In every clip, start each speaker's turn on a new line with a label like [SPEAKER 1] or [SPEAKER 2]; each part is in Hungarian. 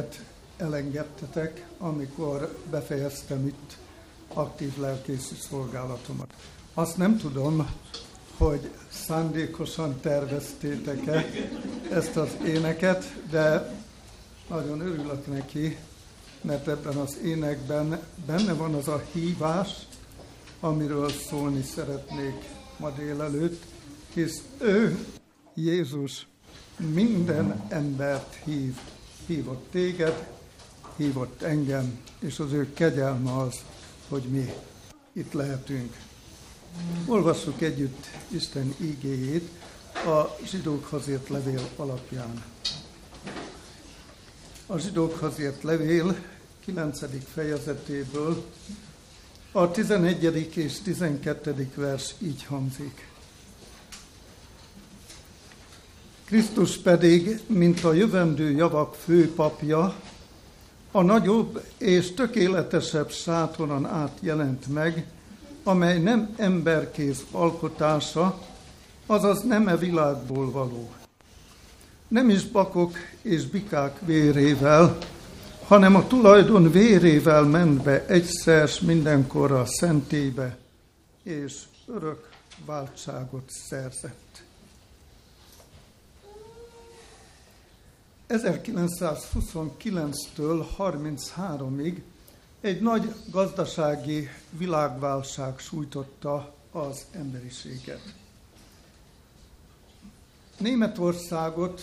[SPEAKER 1] bennünket elengedtetek, amikor befejeztem itt aktív lelkészi szolgálatomat. Azt nem tudom, hogy szándékosan terveztétek-e ezt az éneket, de nagyon örülök neki, mert ebben az énekben benne van az a hívás, amiről szólni szeretnék ma délelőtt, hisz ő, Jézus, minden embert hív. Hívott téged, hívott engem, és az ő kegyelme az, hogy mi itt lehetünk. Olvassuk együtt Isten ígéjét a zsidókhoz írt levél alapján. A zsidókhoz írt levél 9. fejezetéből a 11. és 12. vers így hangzik. Krisztus pedig, mint a jövendő javak főpapja, a nagyobb és tökéletesebb sátoron át jelent meg, amely nem emberkéz alkotása, azaz nem e világból való. Nem is bakok és bikák vérével, hanem a tulajdon vérével ment be egyszer mindenkorra a szentébe, és örök váltságot szerzett. 1929-től 33-ig egy nagy gazdasági világválság sújtotta az emberiséget. Németországot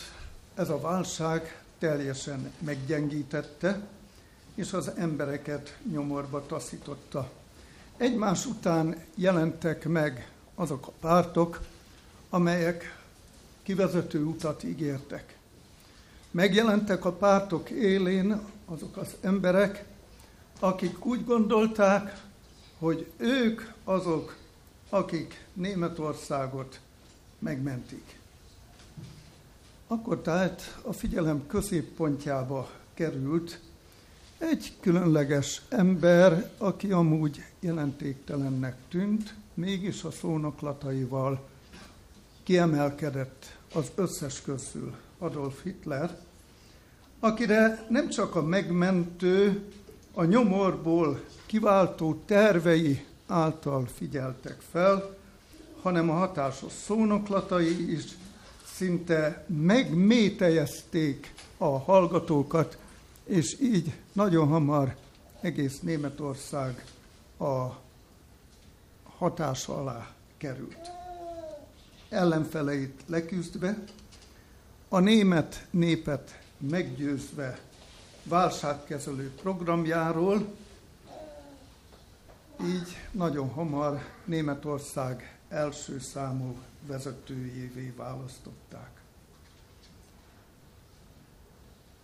[SPEAKER 1] ez a válság teljesen meggyengítette, és az embereket nyomorba taszította. Egymás után jelentek meg azok a pártok, amelyek kivezető utat ígértek. Megjelentek a pártok élén azok az emberek, akik úgy gondolták, hogy ők azok, akik Németországot megmentik. Akkor tehát a figyelem középpontjába került egy különleges ember, aki amúgy jelentéktelennek tűnt, mégis a szónoklataival kiemelkedett az összes közül Adolf Hitler, akire nem csak a megmentő, a nyomorból kiváltó tervei által figyeltek fel, hanem a hatásos szónoklatai is szinte megmétejezték a hallgatókat, és így nagyon hamar egész Németország a hatása alá került. Ellenfeleit leküzdve, a német népet meggyőzve válságkezelő programjáról, így nagyon hamar Németország első számú vezetőjévé választották.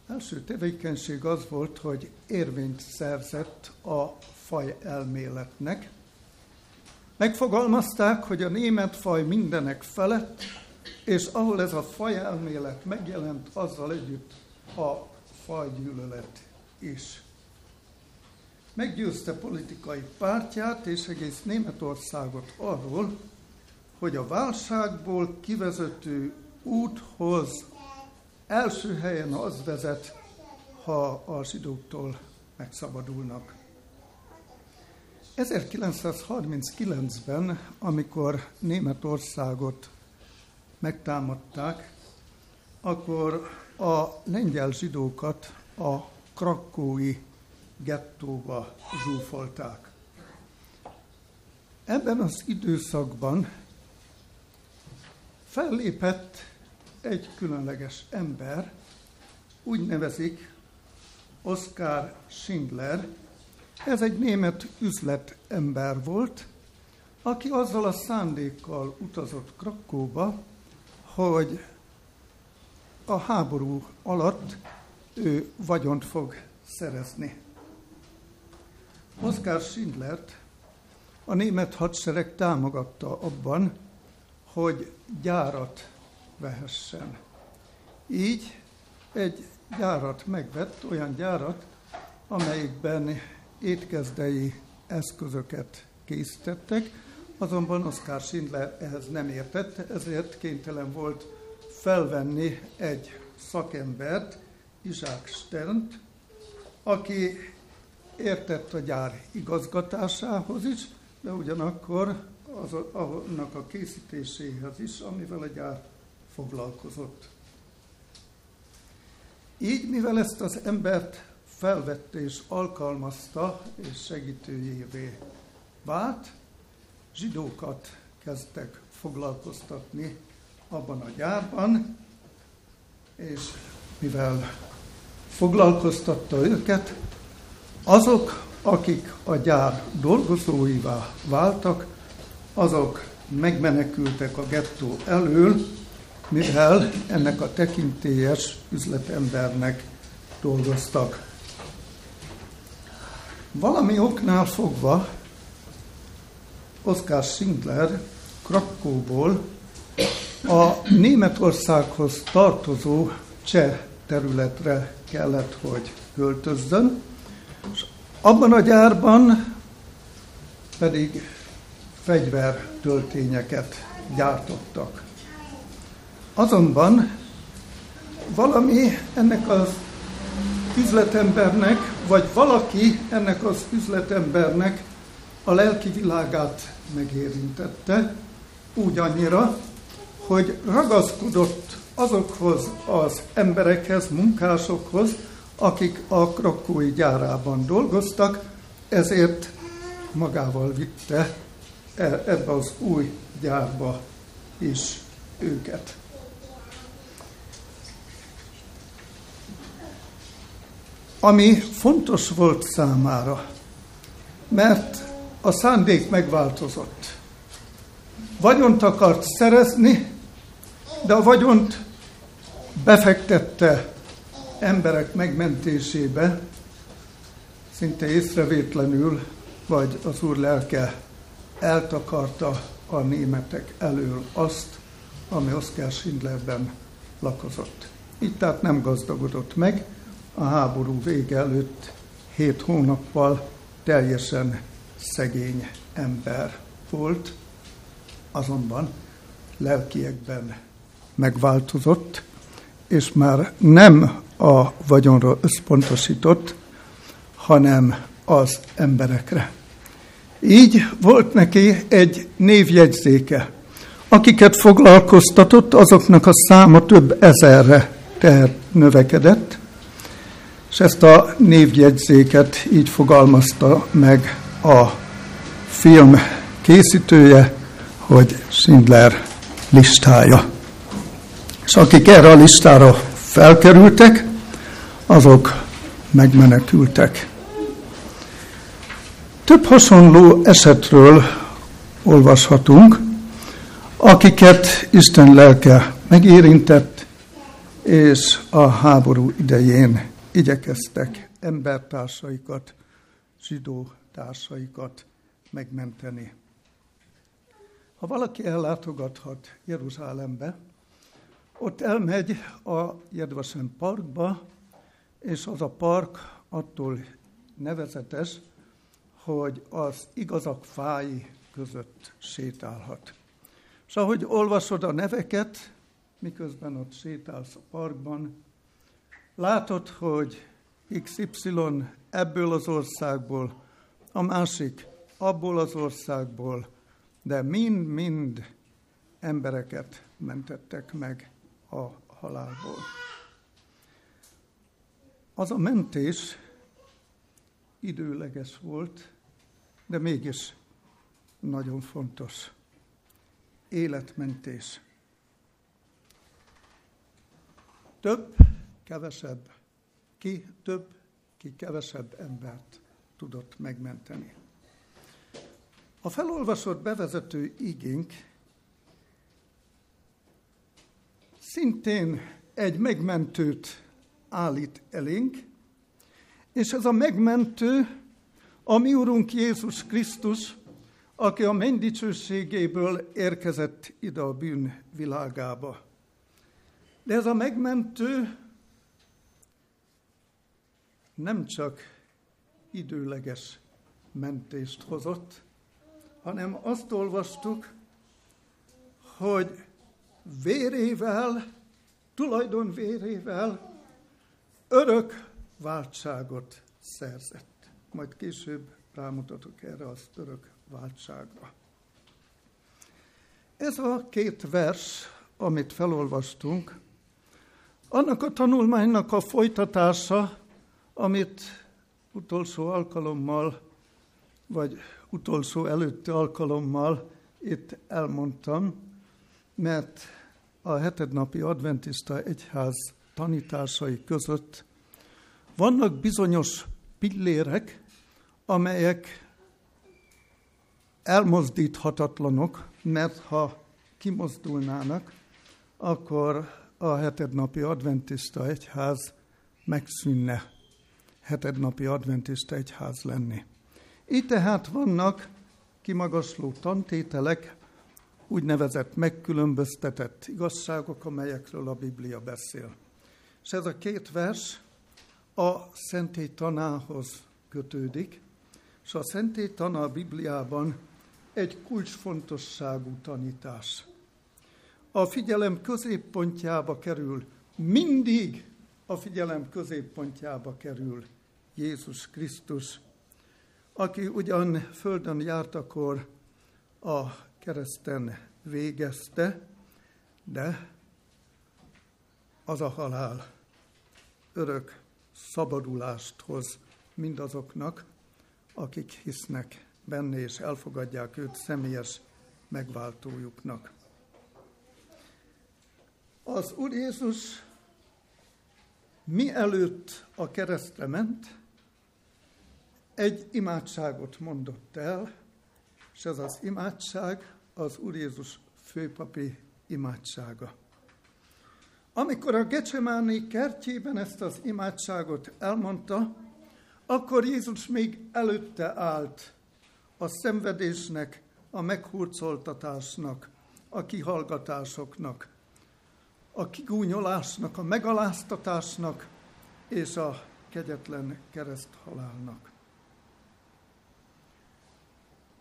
[SPEAKER 1] Első tevékenység az volt, hogy érvényt szerzett a faj elméletnek. Megfogalmazták, hogy a német faj mindenek felett, és ahol ez a faj elmélet megjelent, azzal együtt a fajgyűlölet is. Meggyőzte politikai pártját és egész Németországot arról, hogy a válságból kivezető úthoz első helyen az vezet, ha a zsidóktól megszabadulnak. 1939-ben, amikor Németországot megtámadták, akkor a lengyel zsidókat a krakói gettóba zsúfolták. Ebben az időszakban fellépett egy különleges ember, úgy nevezik Oskar Schindler. Ez egy német üzletember volt, aki azzal a szándékkal utazott Krakóba, hogy a háború alatt ő vagyont fog szerezni. Oskar Schindlert a német hadsereg támogatta abban, hogy gyárat vehessen. Így egy gyárat megvett, olyan gyárat, amelyikben étkezdei eszközöket készítettek, azonban Oscar Schindler ehhez nem értett, ezért kénytelen volt felvenni egy szakembert, Isaac Sternt, aki értett a gyár igazgatásához is, de ugyanakkor az, annak a készítéséhez is, amivel a gyár foglalkozott. Így, mivel ezt az embert felvette és alkalmazta, és segítőjévé vált, zsidókat kezdtek foglalkoztatni abban a gyárban, és mivel foglalkoztatta őket, azok, akik a gyár dolgozóivá váltak, azok megmenekültek a gettó elől, mivel ennek a tekintélyes üzletembernek dolgoztak. Valami oknál fogva Oskar Schindler Krakóból a Németországhoz tartozó cseh területre kellett, hogy költözzön, és abban a gyárban pedig fegyvertöltényeket gyártottak. Azonban valami ennek az üzletembernek, vagy valaki ennek az üzletembernek a lelki világát megérintette, úgy annyira, hogy ragaszkodott azokhoz az emberekhez, munkásokhoz, akik a krakói gyárában dolgoztak, ezért magával vitte e, ebbe az új gyárba is őket. Ami fontos volt számára, mert a szándék megváltozott. Vagyont akart szerezni, de a vagyont befektette emberek megmentésébe, szinte észrevétlenül, vagy az Úr lelke eltakarta a németek elől azt, ami Oszkár Schindlerben lakozott. Így tehát nem gazdagodott meg, a háború vége előtt hét hónappal teljesen szegény ember volt, azonban lelkiekben megváltozott, és már nem a vagyonra összpontosított, hanem az emberekre. Így volt neki egy névjegyzéke. Akiket foglalkoztatott, azoknak a száma több ezerre tehát növekedett, és ezt a névjegyzéket így fogalmazta meg a film készítője, hogy Schindler listája. És akik erre a listára felkerültek, azok megmenekültek. Több hasonló esetről olvashatunk, akiket Isten lelke megérintett, és a háború idején igyekeztek embertársaikat, zsidó társaikat megmenteni. Ha valaki ellátogathat Jeruzsálembe, ott elmegy a Jedvasem parkba, és az a park attól nevezetes, hogy az igazak fái között sétálhat. És ahogy olvasod a neveket, miközben ott sétálsz a parkban, látod, hogy XY ebből az országból, a másik abból az országból, de mind-mind embereket mentettek meg a halálból. Az a mentés időleges volt, de mégis nagyon fontos. Életmentés. Több, kevesebb, ki több, ki kevesebb embert tudott megmenteni. A felolvasott bevezető igénk szintén egy megmentőt állít elénk, és ez a megmentő a mi Urunk Jézus Krisztus, aki a menny dicsőségéből érkezett ide a bűn világába. De ez a megmentő nem csak időleges mentést hozott, hanem azt olvastuk, hogy vérével, tulajdon vérével örök váltságot szerzett. Majd később rámutatok erre az örök váltságra. Ez a két vers, amit felolvastunk, annak a tanulmánynak a folytatása, amit utolsó alkalommal, vagy utolsó előtti alkalommal itt elmondtam, mert a hetednapi adventista egyház tanításai között vannak bizonyos pillérek, amelyek elmozdíthatatlanok, mert ha kimozdulnának, akkor a hetednapi adventista egyház megszűnne hetednapi adventista egyház lenni. Így tehát vannak kimagasló tantételek, úgynevezett megkülönböztetett igazságok, amelyekről a Biblia beszél. És ez a két vers a szentély tanához kötődik, és a szentély tana a Bibliában egy kulcsfontosságú tanítás. A figyelem középpontjába kerül, mindig a figyelem középpontjába kerül Jézus Krisztus, aki ugyan földön járt, akkor a kereszten végezte, de az a halál örök szabadulást hoz mindazoknak, akik hisznek benne és elfogadják őt személyes megváltójuknak. Az Úr Jézus mielőtt a keresztre ment, egy imádságot mondott el, és ez az imádság az Úr Jézus főpapi imádsága. Amikor a Gecsemáni kertjében ezt az imádságot elmondta, akkor Jézus még előtte állt a szenvedésnek, a meghurcoltatásnak, a kihallgatásoknak, a kigúnyolásnak, a megaláztatásnak és a kegyetlen kereszthalálnak.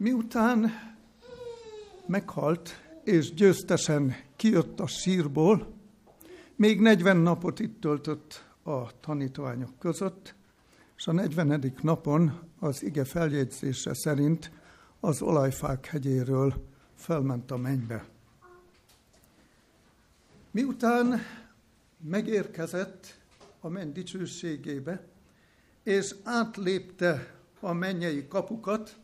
[SPEAKER 1] Miután meghalt és győztesen kijött a sírból, még 40 napot itt töltött a tanítványok között, és a 40. napon az ige feljegyzése szerint az olajfák hegyéről felment a mennybe. Miután megérkezett a menny dicsőségébe, és átlépte a mennyei kapukat,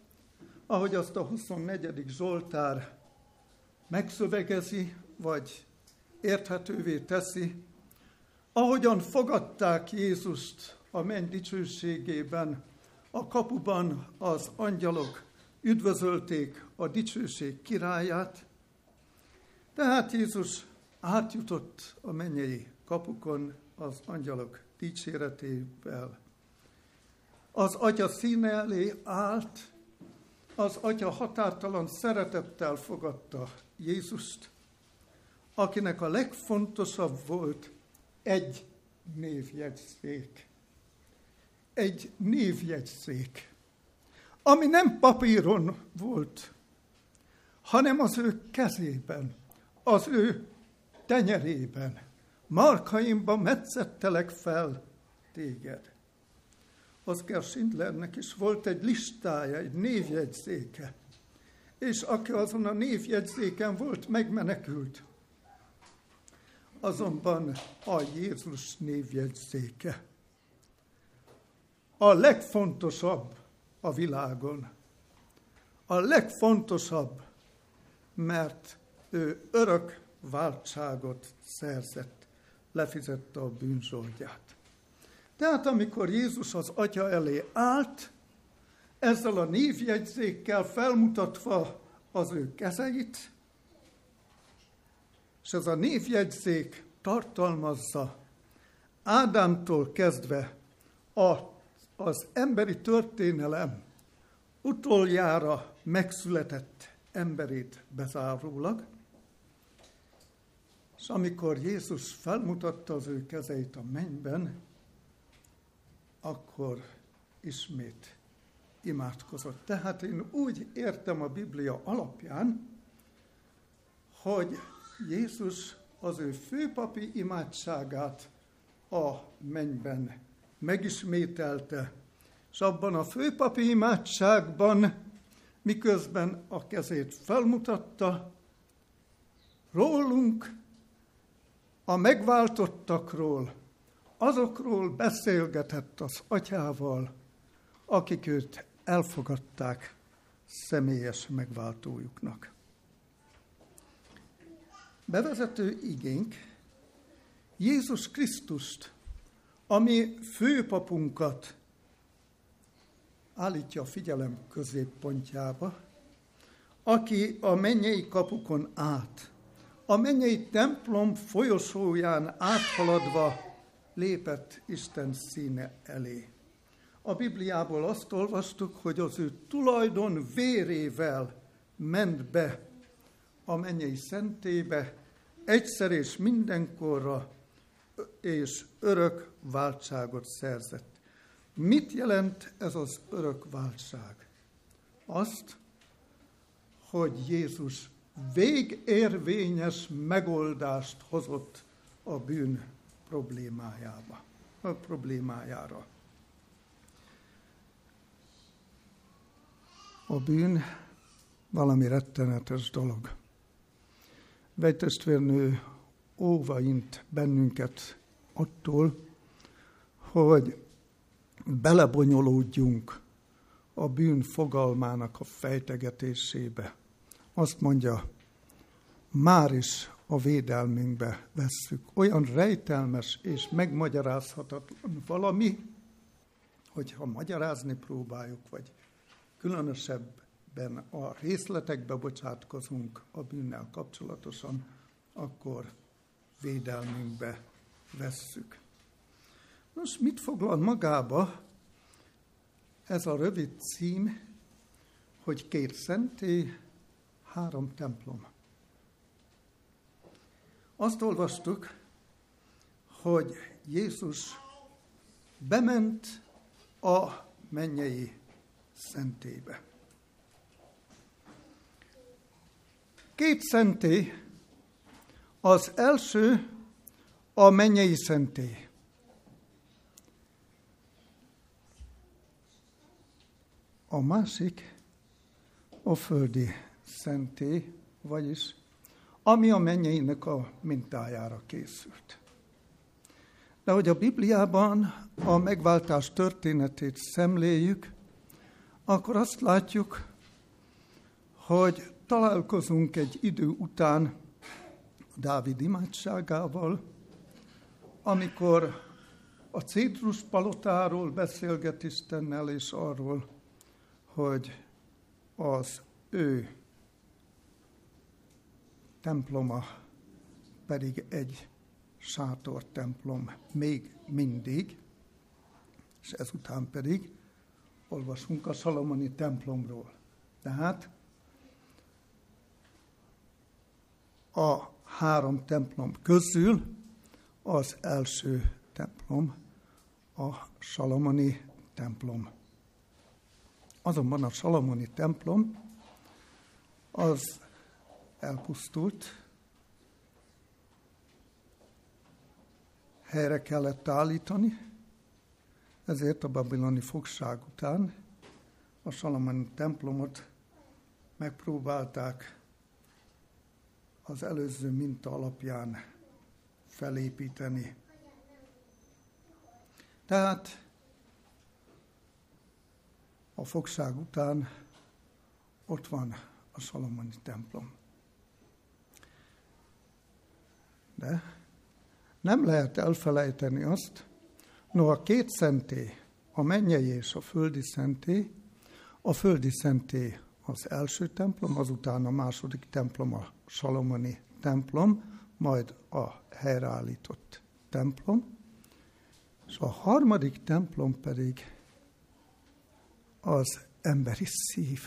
[SPEAKER 1] ahogy azt a 24. Zsoltár megszövegezi, vagy érthetővé teszi, ahogyan fogadták Jézust a menny dicsőségében, a kapuban az angyalok üdvözölték a dicsőség királyát, tehát Jézus átjutott a mennyei kapukon az angyalok dicséretével. Az atya színe elé állt, az atya határtalan szeretettel fogadta Jézust, akinek a legfontosabb volt egy névjegyzék. Egy névjegyzék, ami nem papíron volt, hanem az ő kezében, az ő tenyerében, markaimba metszettelek fel téged. Oscar Schindlernek is volt egy listája, egy névjegyzéke, és aki azon a névjegyzéken volt, megmenekült. Azonban a Jézus névjegyzéke a legfontosabb a világon. A legfontosabb, mert ő örök váltságot szerzett, lefizette a bűnzsoldját. Tehát amikor Jézus az Atya elé állt, ezzel a névjegyzékkel felmutatva az ő kezeit, és ez a névjegyzék tartalmazza Ádámtól kezdve a, az emberi történelem utoljára megszületett emberét bezárólag, és amikor Jézus felmutatta az ő kezeit a mennyben, akkor ismét imádkozott. Tehát én úgy értem a Biblia alapján, hogy Jézus az ő főpapi imádságát a mennyben megismételte, és abban a főpapi imádságban, miközben a kezét felmutatta, rólunk, a megváltottakról, azokról beszélgetett az atyával, akik őt elfogadták személyes megváltójuknak. Bevezető igénk Jézus Krisztust, ami főpapunkat állítja a figyelem középpontjába, aki a mennyei kapukon át, a mennyei templom folyosóján áthaladva lépett Isten színe elé. A Bibliából azt olvastuk, hogy az ő tulajdon vérével ment be a mennyei szentébe, egyszer és mindenkorra, és örök váltságot szerzett. Mit jelent ez az örök váltság? Azt, hogy Jézus végérvényes megoldást hozott a bűn problémájába, a problémájára. A bűn valami rettenetes dolog. Vegytestvérnő óvaint bennünket attól, hogy belebonyolódjunk a bűn fogalmának a fejtegetésébe. Azt mondja, már is a védelmünkbe vesszük. Olyan rejtelmes és megmagyarázhatatlan valami, hogyha magyarázni próbáljuk, vagy különösebben a részletekbe bocsátkozunk a bűnnel kapcsolatosan, akkor védelmünkbe vesszük. Nos, mit foglal magába ez a rövid cím, hogy két szentély, három templom. Azt olvastuk, hogy Jézus bement a mennyei szentélybe. Két szentély, az első a mennyei szentély. A másik a földi szentély, vagyis ami a mennyeinek a mintájára készült. De hogy a Bibliában a megváltás történetét szemléljük, akkor azt látjuk, hogy találkozunk egy idő után Dávid imádságával, amikor a Cédrus palotáról beszélget Istennel, és arról, hogy az ő temploma pedig egy sátor templom még mindig, és ezután pedig olvasunk a Salomoni templomról. Tehát a három templom közül az első templom a Salomoni templom. Azonban a Salomoni templom az elpusztult, helyre kellett állítani, ezért a babiloni fogság után a Salomoni templomot megpróbálták az előző minta alapján felépíteni. Tehát a fogság után ott van a Salomoni templom. De nem lehet elfelejteni azt, no a két szentély, a mennyei és a földi szentély, a földi szentély az első templom, azután a második templom a Salomoni templom, majd a helyreállított templom, és a harmadik templom pedig az emberi szív.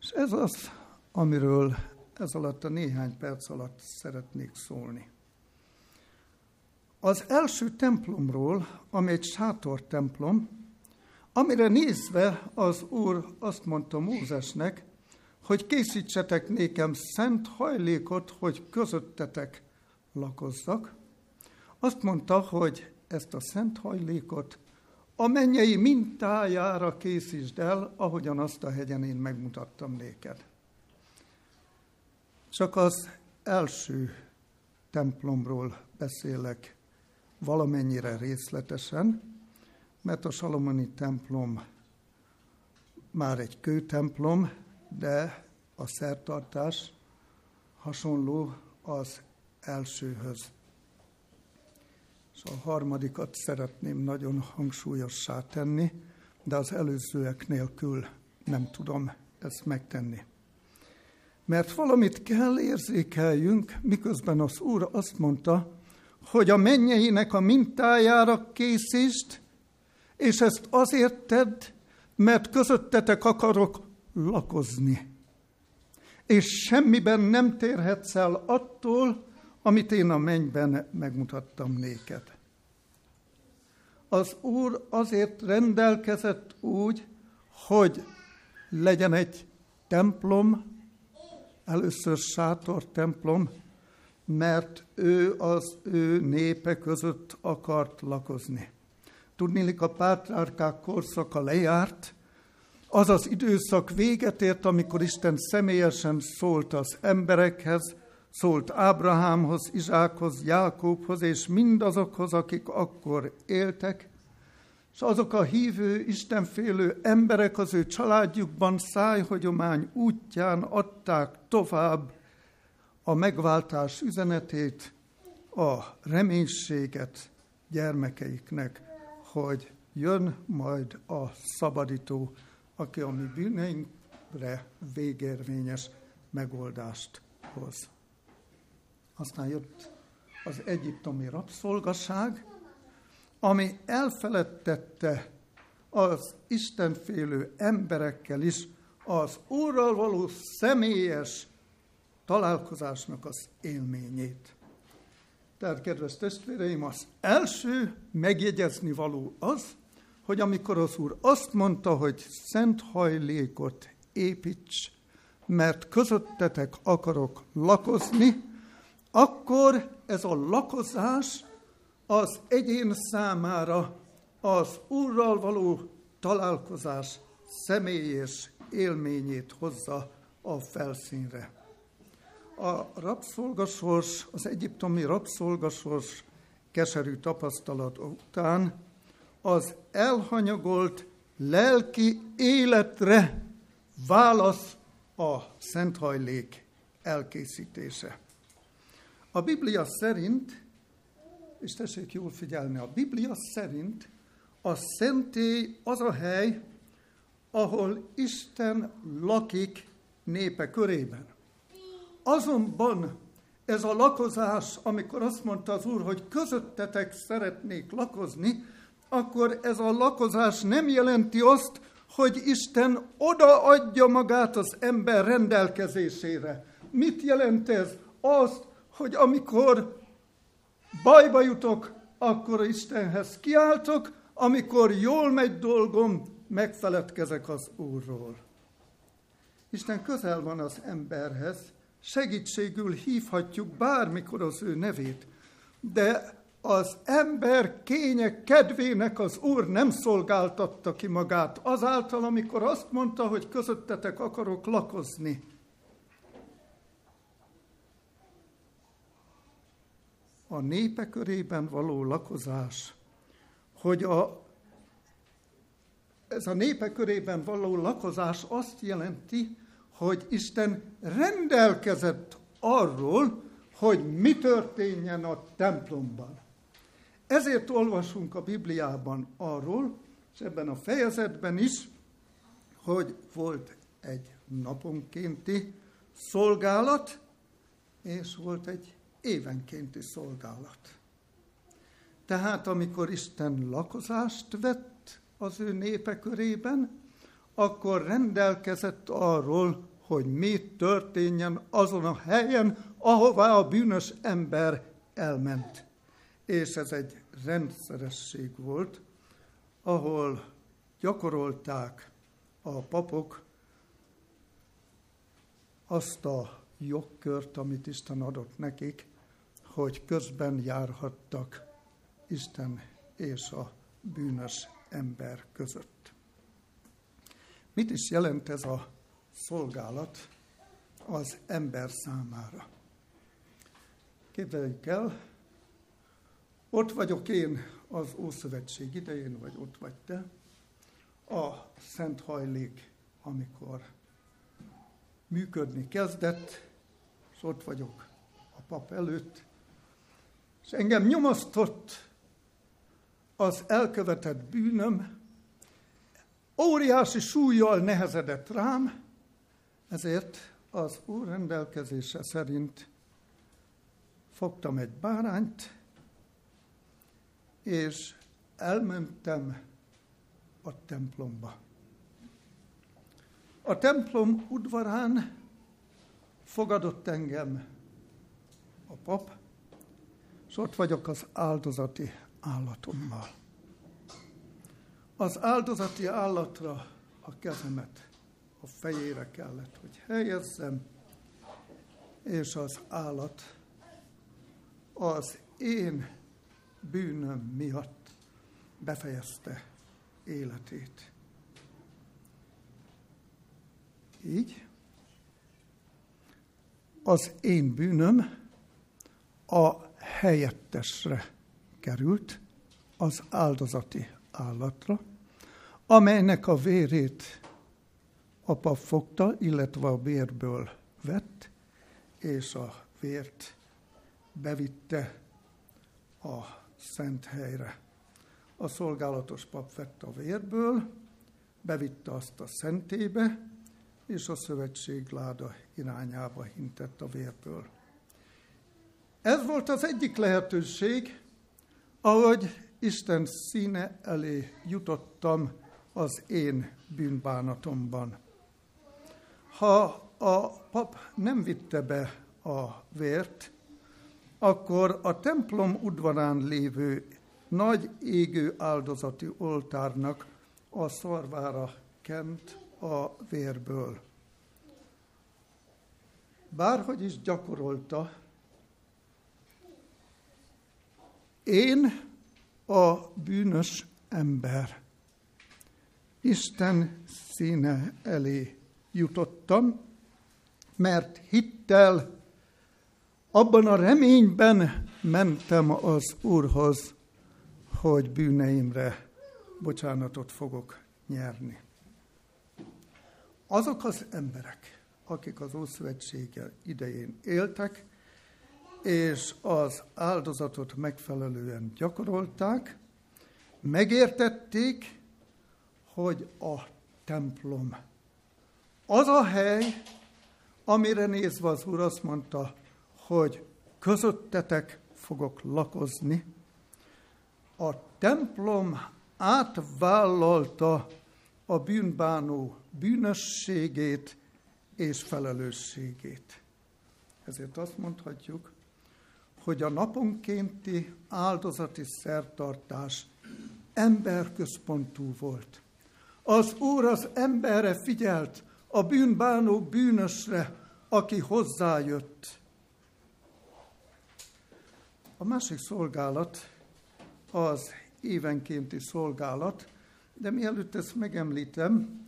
[SPEAKER 1] És ez az, amiről ez alatt a néhány perc alatt szeretnék szólni. Az első templomról, ami egy sátor templom, amire nézve az Úr azt mondta Mózesnek, hogy készítsetek nékem szent hajlékot, hogy közöttetek lakozzak. Azt mondta, hogy ezt a szent hajlékot a mennyei mintájára készítsd el, ahogyan azt a hegyen én megmutattam néked. Csak az első templomról beszélek valamennyire részletesen, mert a Salomoni templom már egy kőtemplom, de a szertartás hasonló az elsőhöz. És a harmadikat szeretném nagyon hangsúlyossá tenni, de az előzőek nélkül nem tudom ezt megtenni. Mert valamit kell érzékeljünk, miközben az Úr azt mondta, hogy a mennyeinek a mintájára készítsd, és ezt azért tedd, mert közöttetek akarok lakozni. És semmiben nem térhetsz el attól, amit én a mennyben megmutattam néked. Az Úr azért rendelkezett úgy, hogy legyen egy templom, először sátor templom, mert ő az ő népe között akart lakozni. Tudnélik, a pátrárkák korszaka lejárt, az az időszak véget ért, amikor Isten személyesen szólt az emberekhez, szólt Ábrahámhoz, Izsákhoz, Jákobhoz és mindazokhoz, akik akkor éltek, és azok a hívő, istenfélő emberek az ő családjukban szájhagyomány útján adták tovább a megváltás üzenetét, a reménységet gyermekeiknek, hogy jön majd a szabadító, aki a mi bűneinkre végérvényes megoldást hoz. Aztán jött az egyiptomi rabszolgaság, ami elfeledtette az istenfélő emberekkel is az Úrral való személyes találkozásnak az élményét. Tehát, kedves testvéreim, az első megjegyezni való az, hogy amikor az Úr azt mondta, hogy szent hajlékot építs, mert közöttetek akarok lakozni, akkor ez a lakozás az egyén számára az Úrral való találkozás személyes élményét hozza a felszínre. A rabszolgasors, az egyiptomi rabszolgasors keserű tapasztalat után az elhanyagolt lelki életre válasz a szenthajlék elkészítése. A Biblia szerint, és tessék jól figyelni, a Biblia szerint a szentély az a hely, ahol Isten lakik népe körében. Azonban ez a lakozás, amikor azt mondta az Úr, hogy közöttetek szeretnék lakozni, akkor ez a lakozás nem jelenti azt, hogy Isten odaadja magát az ember rendelkezésére. Mit jelent ez? Azt, hogy amikor bajba jutok, akkor Istenhez kiáltok, amikor jól megy dolgom, megfeledkezek az Úrról. Isten közel van az emberhez, segítségül hívhatjuk bármikor az ő nevét, de az ember kények kedvének az Úr nem szolgáltatta ki magát azáltal, amikor azt mondta, hogy közöttetek akarok lakozni. A népe körében való lakozás, hogy a, ez a népe körében való lakozás azt jelenti, hogy Isten rendelkezett arról, hogy mi történjen a templomban. Ezért olvasunk a Bibliában arról, és ebben a fejezetben is, hogy volt egy naponkénti szolgálat, és volt egy évenkénti szolgálat. Tehát amikor Isten lakozást vett az ő népe körében, akkor rendelkezett arról, hogy mi történjen azon a helyen, ahová a bűnös ember elment. És ez egy rendszeresség volt, ahol gyakorolták a papok azt a jogkört, amit Isten adott nekik, hogy közben járhattak Isten és a bűnös ember között. Mit is jelent ez a szolgálat az ember számára? Képzeljük el, ott vagyok én az Ószövetség idején, vagy ott vagy te, a Szent Hajlék, amikor működni kezdett, és ott vagyok a pap előtt, és engem nyomasztott az elkövetett bűnöm, óriási súlyjal nehezedett rám, ezért az úr rendelkezése szerint fogtam egy bárányt, és elmentem a templomba. A templom udvarán fogadott engem a pap, és ott vagyok az áldozati állatommal. Az áldozati állatra a kezemet a fejére kellett, hogy helyezzem, és az állat az én bűnöm miatt befejezte életét. Így az én bűnöm a helyettesre került, az áldozati állatra, amelynek a vérét a fogta, illetve a vérből vett, és a vért bevitte a szent helyre. A szolgálatos pap vette a vérből, bevitte azt a szentébe, és a szövetség láda irányába hintett a vérből. Ez volt az egyik lehetőség, ahogy Isten színe elé jutottam az én bűnbánatomban. Ha a pap nem vitte be a vért, akkor a templom udvarán lévő nagy égő áldozati oltárnak a szarvára kent a vérből. Bárhogy is gyakorolta, én a bűnös ember. Isten színe elé jutottam, mert hittel abban a reményben mentem az Úrhoz, hogy bűneimre bocsánatot fogok nyerni. Azok az emberek, akik az Ószövetséggel idején éltek, és az áldozatot megfelelően gyakorolták, megértették, hogy a templom az a hely, amire nézve az Úr azt mondta, hogy közöttetek fogok lakozni. A templom átvállalta a bűnbánó bűnösségét és felelősségét. Ezért azt mondhatjuk, hogy a naponkénti áldozati szertartás emberközpontú volt. Az Úr az emberre figyelt, a bűnbánó bűnösre, aki hozzájött. A másik szolgálat az évenkénti szolgálat, de mielőtt ezt megemlítem,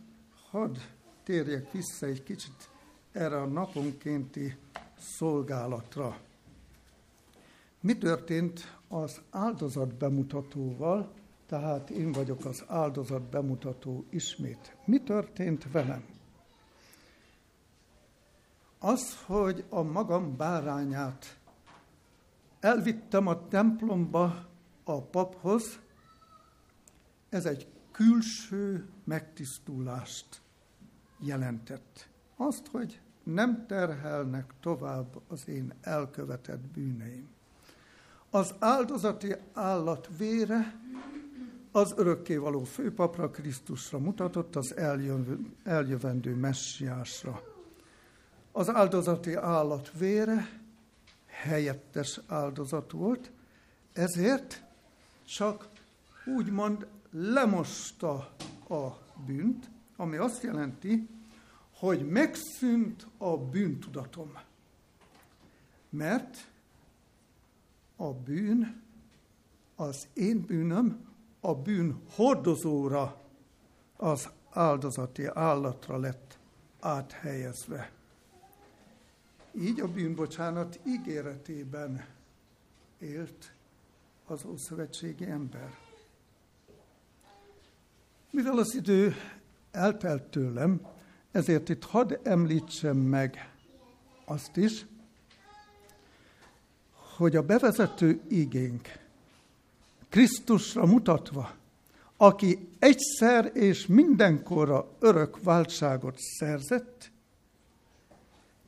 [SPEAKER 1] hadd térjek vissza egy kicsit erre a naponkénti szolgálatra. Mi történt az áldozat bemutatóval, tehát én vagyok az áldozat bemutató ismét. Mi történt velem? Az, hogy a magam bárányát elvittem a templomba a paphoz, ez egy külső megtisztulást jelentett. Azt, hogy nem terhelnek tovább az én elkövetett bűneim. Az áldozati állat vére az örökkévaló főpapra, Krisztusra mutatott, az eljövendő messiásra. Az áldozati állat vére helyettes áldozat volt, ezért csak úgymond lemosta a bűnt, ami azt jelenti, hogy megszűnt a bűntudatom. Mert a bűn, az én bűnöm a bűn hordozóra, az áldozati állatra lett áthelyezve. Így a bűnbocsánat ígéretében élt az ószövetségi ember. Mivel az idő eltelt tőlem, ezért itt hadd említsem meg azt is, hogy a bevezető igénk Krisztusra mutatva, aki egyszer és mindenkorra örök váltságot szerzett,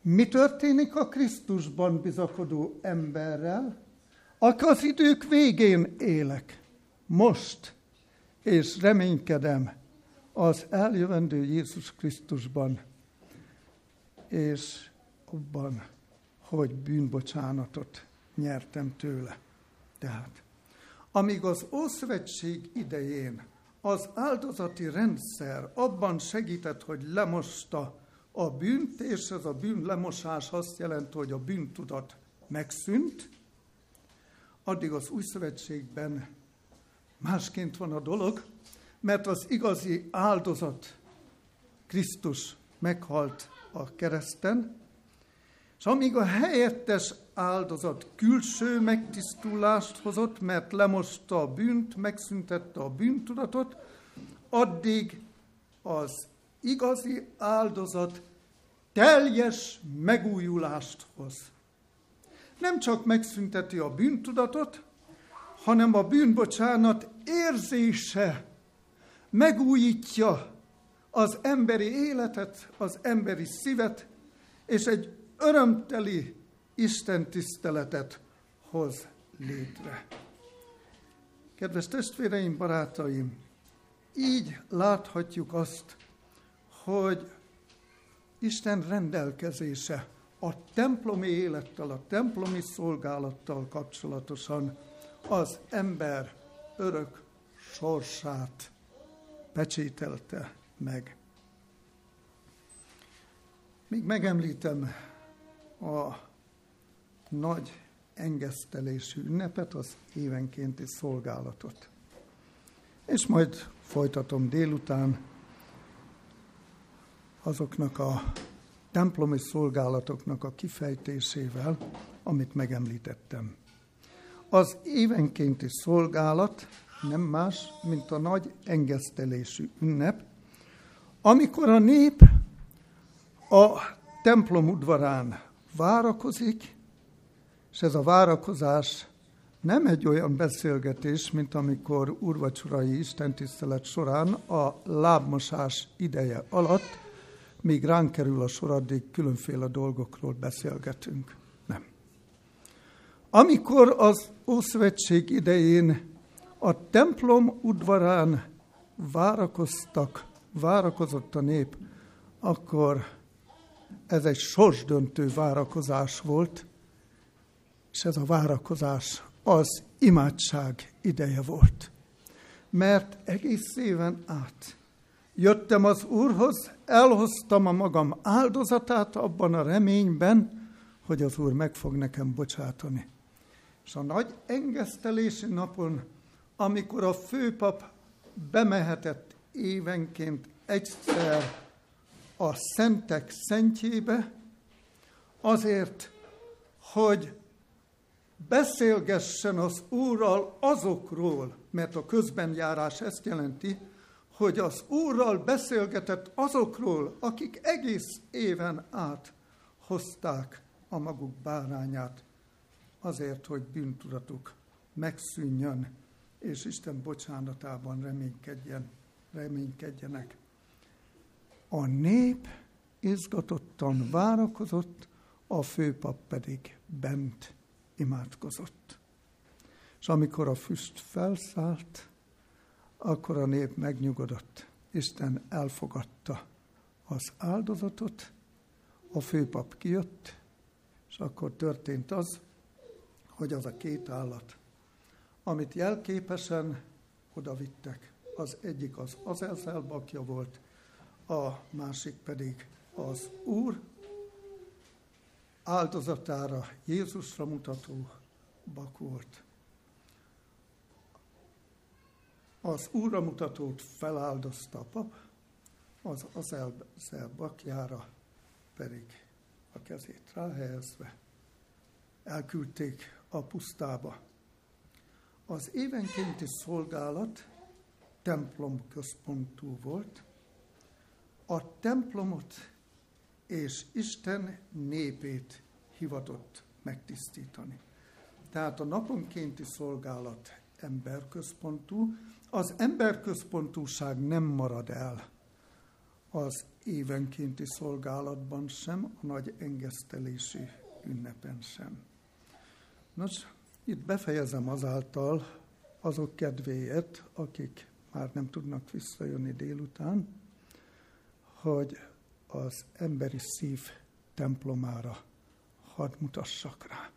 [SPEAKER 1] mi történik a Krisztusban bizakodó emberrel, aki az idők végén élek, most, és reménykedem az eljövendő Jézus Krisztusban, és abban, hogy bűnbocsánatot nyertem tőle. Tehát, amíg az Ószövetség idején az áldozati rendszer abban segített, hogy lemosta a bűnt, és ez a bűn lemosás azt jelenti, hogy a bűntudat megszűnt, addig az új szövetségben másként van a dolog, mert az igazi áldozat Krisztus meghalt a kereszten, és amíg a helyettes áldozat külső megtisztulást hozott, mert lemosta a bűnt, megszüntette a bűntudatot, addig az igazi áldozat teljes megújulást hoz. Nem csak megszünteti a bűntudatot, hanem a bűnbocsánat érzése megújítja az emberi életet, az emberi szívet, és egy örömteli Isten tiszteletet hoz létre. Kedves testvéreim, barátaim, így láthatjuk azt, hogy Isten rendelkezése a templomi élettel, a templomi szolgálattal kapcsolatosan az ember örök sorsát pecsételte meg. Még megemlítem a nagy engesztelésű ünnepet, az évenkénti szolgálatot. És majd folytatom délután azoknak a templomi szolgálatoknak a kifejtésével, amit megemlítettem. Az évenkénti szolgálat nem más, mint a nagy engesztelésű ünnep, amikor a nép a templom udvarán várakozik, és ez a várakozás nem egy olyan beszélgetés, mint amikor urvacsorai istentisztelet során a lábmosás ideje alatt míg ránk kerül a sor, addig különféle dolgokról beszélgetünk. Nem. Amikor az Ószövetség idején a templom udvarán várakoztak, várakozott a nép, akkor ez egy sorsdöntő várakozás volt, és ez a várakozás az imádság ideje volt. Mert egész éven át Jöttem az Úrhoz, elhoztam a magam áldozatát abban a reményben, hogy az Úr meg fog nekem bocsátani. És a nagy engesztelési napon, amikor a főpap bemehetett évenként egyszer a szentek szentjébe, azért, hogy beszélgessen az Úrral azokról, mert a közbenjárás ezt jelenti, hogy az Úrral beszélgetett azokról, akik egész éven át hozták a maguk bárányát, azért, hogy bűntudatuk megszűnjön, és Isten bocsánatában reménykedjen, reménykedjenek. A nép izgatottan várakozott, a főpap pedig bent imádkozott. És amikor a füst felszállt, akkor a nép megnyugodott. Isten elfogadta az áldozatot, a főpap kijött, és akkor történt az, hogy az a két állat, amit jelképesen oda vittek, az egyik az Azelzel bakja volt, a másik pedig az Úr áldozatára, Jézusra mutató bak volt. Az Úrra mutatót feláldozta a pap, az Azelzel bakjára pedig a kezét ráhelyezve elküldték a pusztába. Az évenkénti szolgálat templom központú volt. A templomot és Isten népét hivatott megtisztítani. Tehát a naponkénti szolgálat emberközpontú, az emberközpontúság nem marad el az évenkénti szolgálatban sem, a nagy engesztelési ünnepen sem. Nos, itt befejezem azáltal azok kedvéért, akik már nem tudnak visszajönni délután, hogy az emberi szív templomára hadd mutassak rá.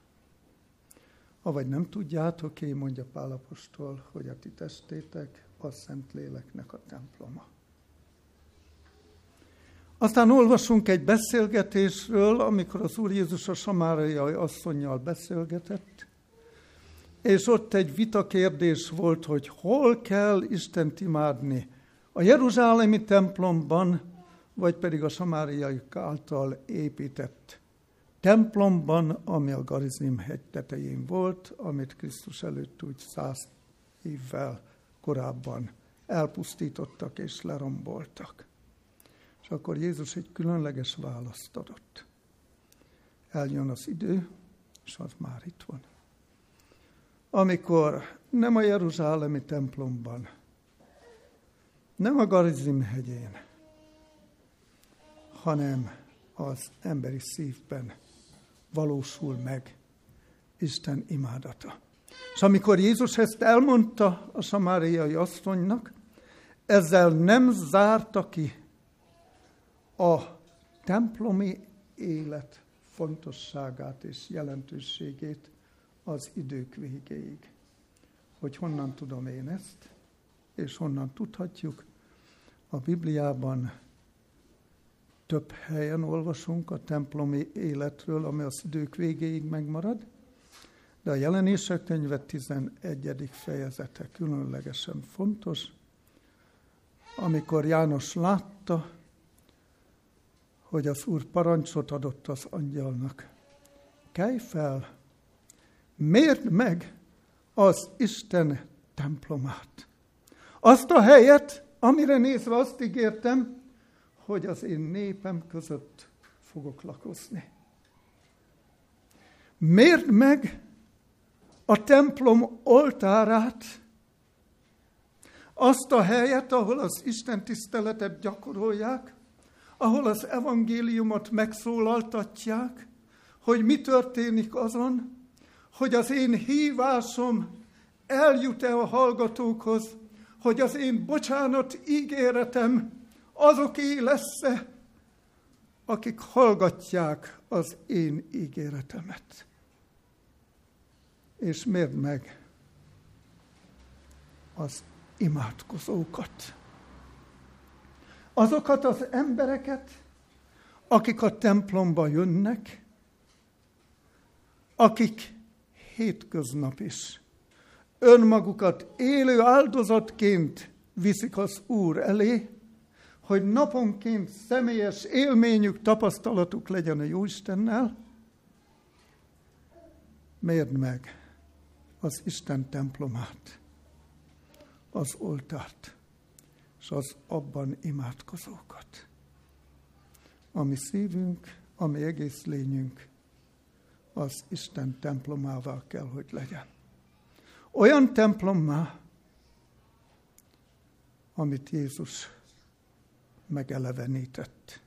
[SPEAKER 1] Avagy nem tudjátok, én mondja Pálapostól, hogy a ti testétek a Szent Léleknek a temploma. Aztán olvasunk egy beszélgetésről, amikor az Úr Jézus a samáriai asszonynal beszélgetett, és ott egy vita kérdés volt, hogy hol kell Istent imádni, a Jeruzsálemi templomban, vagy pedig a samáriai által épített templomban, ami a Garizim hegy tetején volt, amit Krisztus előtt úgy száz évvel korábban elpusztítottak és leromboltak. És akkor Jézus egy különleges választ adott. Eljön az idő, és az már itt van. Amikor nem a Jeruzsálemi templomban, nem a Garizim hegyén, hanem az emberi szívben valósul meg Isten imádata. És amikor Jézus ezt elmondta a samáriai asszonynak, ezzel nem zárta ki a templomi élet fontosságát és jelentőségét az idők végéig. Hogy honnan tudom én ezt, és honnan tudhatjuk. A Bibliában több helyen olvasunk a templomi életről, ami az idők végéig megmarad, de a jelenések könyve 11. fejezete különlegesen fontos, amikor János látta, hogy az Úr parancsot adott az angyalnak. Kelj fel, mérd meg az Isten templomát. Azt a helyet, amire nézve azt ígértem, hogy az én népem között fogok lakozni. Mérd meg a templom oltárát, azt a helyet, ahol az Isten tiszteletet gyakorolják, ahol az evangéliumot megszólaltatják, hogy mi történik azon, hogy az én hívásom eljut-e a hallgatókhoz, hogy az én bocsánat ígéretem azoké lesz-e, akik hallgatják az én ígéretemet. És mérd meg az imádkozókat. Azokat az embereket, akik a templomba jönnek, akik hétköznap is önmagukat élő áldozatként viszik az Úr elé, hogy naponként személyes élményük, tapasztalatuk legyen a Jóistennel, mérd meg az Isten templomát, az oltárt, és az abban imádkozókat. Ami szívünk, ami egész lényünk, az Isten templomával kell, hogy legyen. Olyan templommá, amit Jézus megelevenített.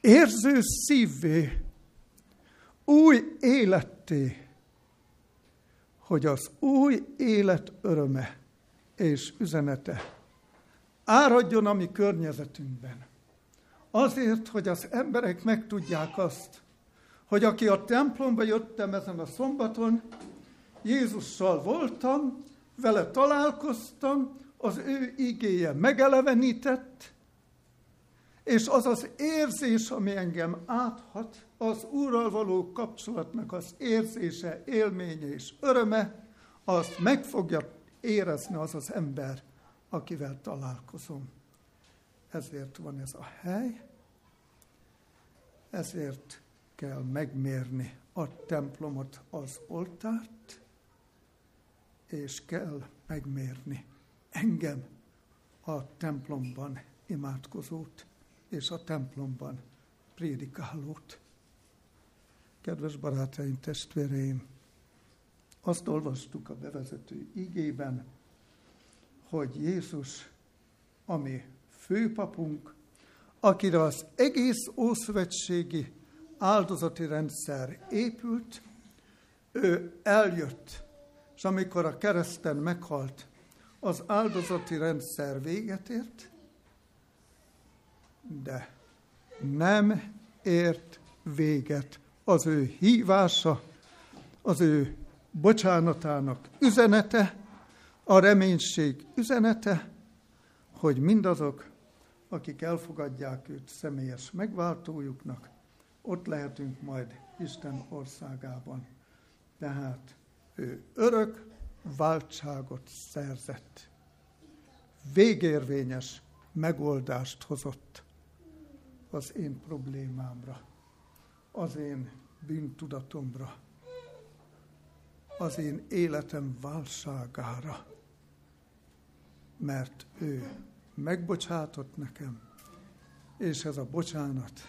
[SPEAKER 1] Érző szívvé, új életté, hogy az új élet öröme és üzenete áradjon a mi környezetünkben. Azért, hogy az emberek megtudják azt, hogy aki a templomba jöttem ezen a szombaton, Jézussal voltam, vele találkoztam, az ő igéje megelevenített, és az az érzés, ami engem áthat, az Úrral való kapcsolatnak az érzése, élménye és öröme, azt meg fogja érezni az az ember, akivel találkozom. Ezért van ez a hely, ezért kell megmérni a templomot, az oltárt, és kell megmérni engem, a templomban imádkozót és a templomban prédikálót. Kedves barátaim, testvéreim, azt olvastuk a bevezető igében, hogy Jézus, ami főpapunk, akire az egész ószövetségi áldozati rendszer épült, ő eljött, és amikor a kereszten meghalt, az áldozati rendszer véget ért, de nem ért véget az ő hívása, az ő bocsánatának üzenete, a reménység üzenete, hogy mindazok, akik elfogadják őt személyes megváltójuknak, ott lehetünk majd Isten országában. Tehát ő örök váltságot szerzett. Végérvényes megoldást hozott az én problémámra, az én bűntudatomra, az én életem válságára, mert ő megbocsátott nekem, és ez a bocsánat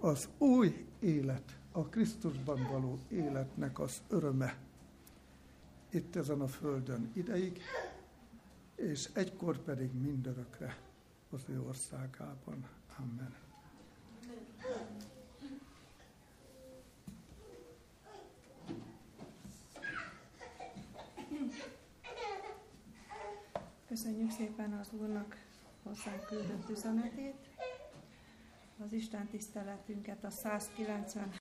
[SPEAKER 1] az új élet, a Krisztusban való életnek az öröme itt ezen a földön ideig, és egykor pedig mindörökre az ő országában. Amen.
[SPEAKER 2] Köszönjük szépen az Úrnak hozzánk küldött üzenetét. Az Isten tiszteletünket a 190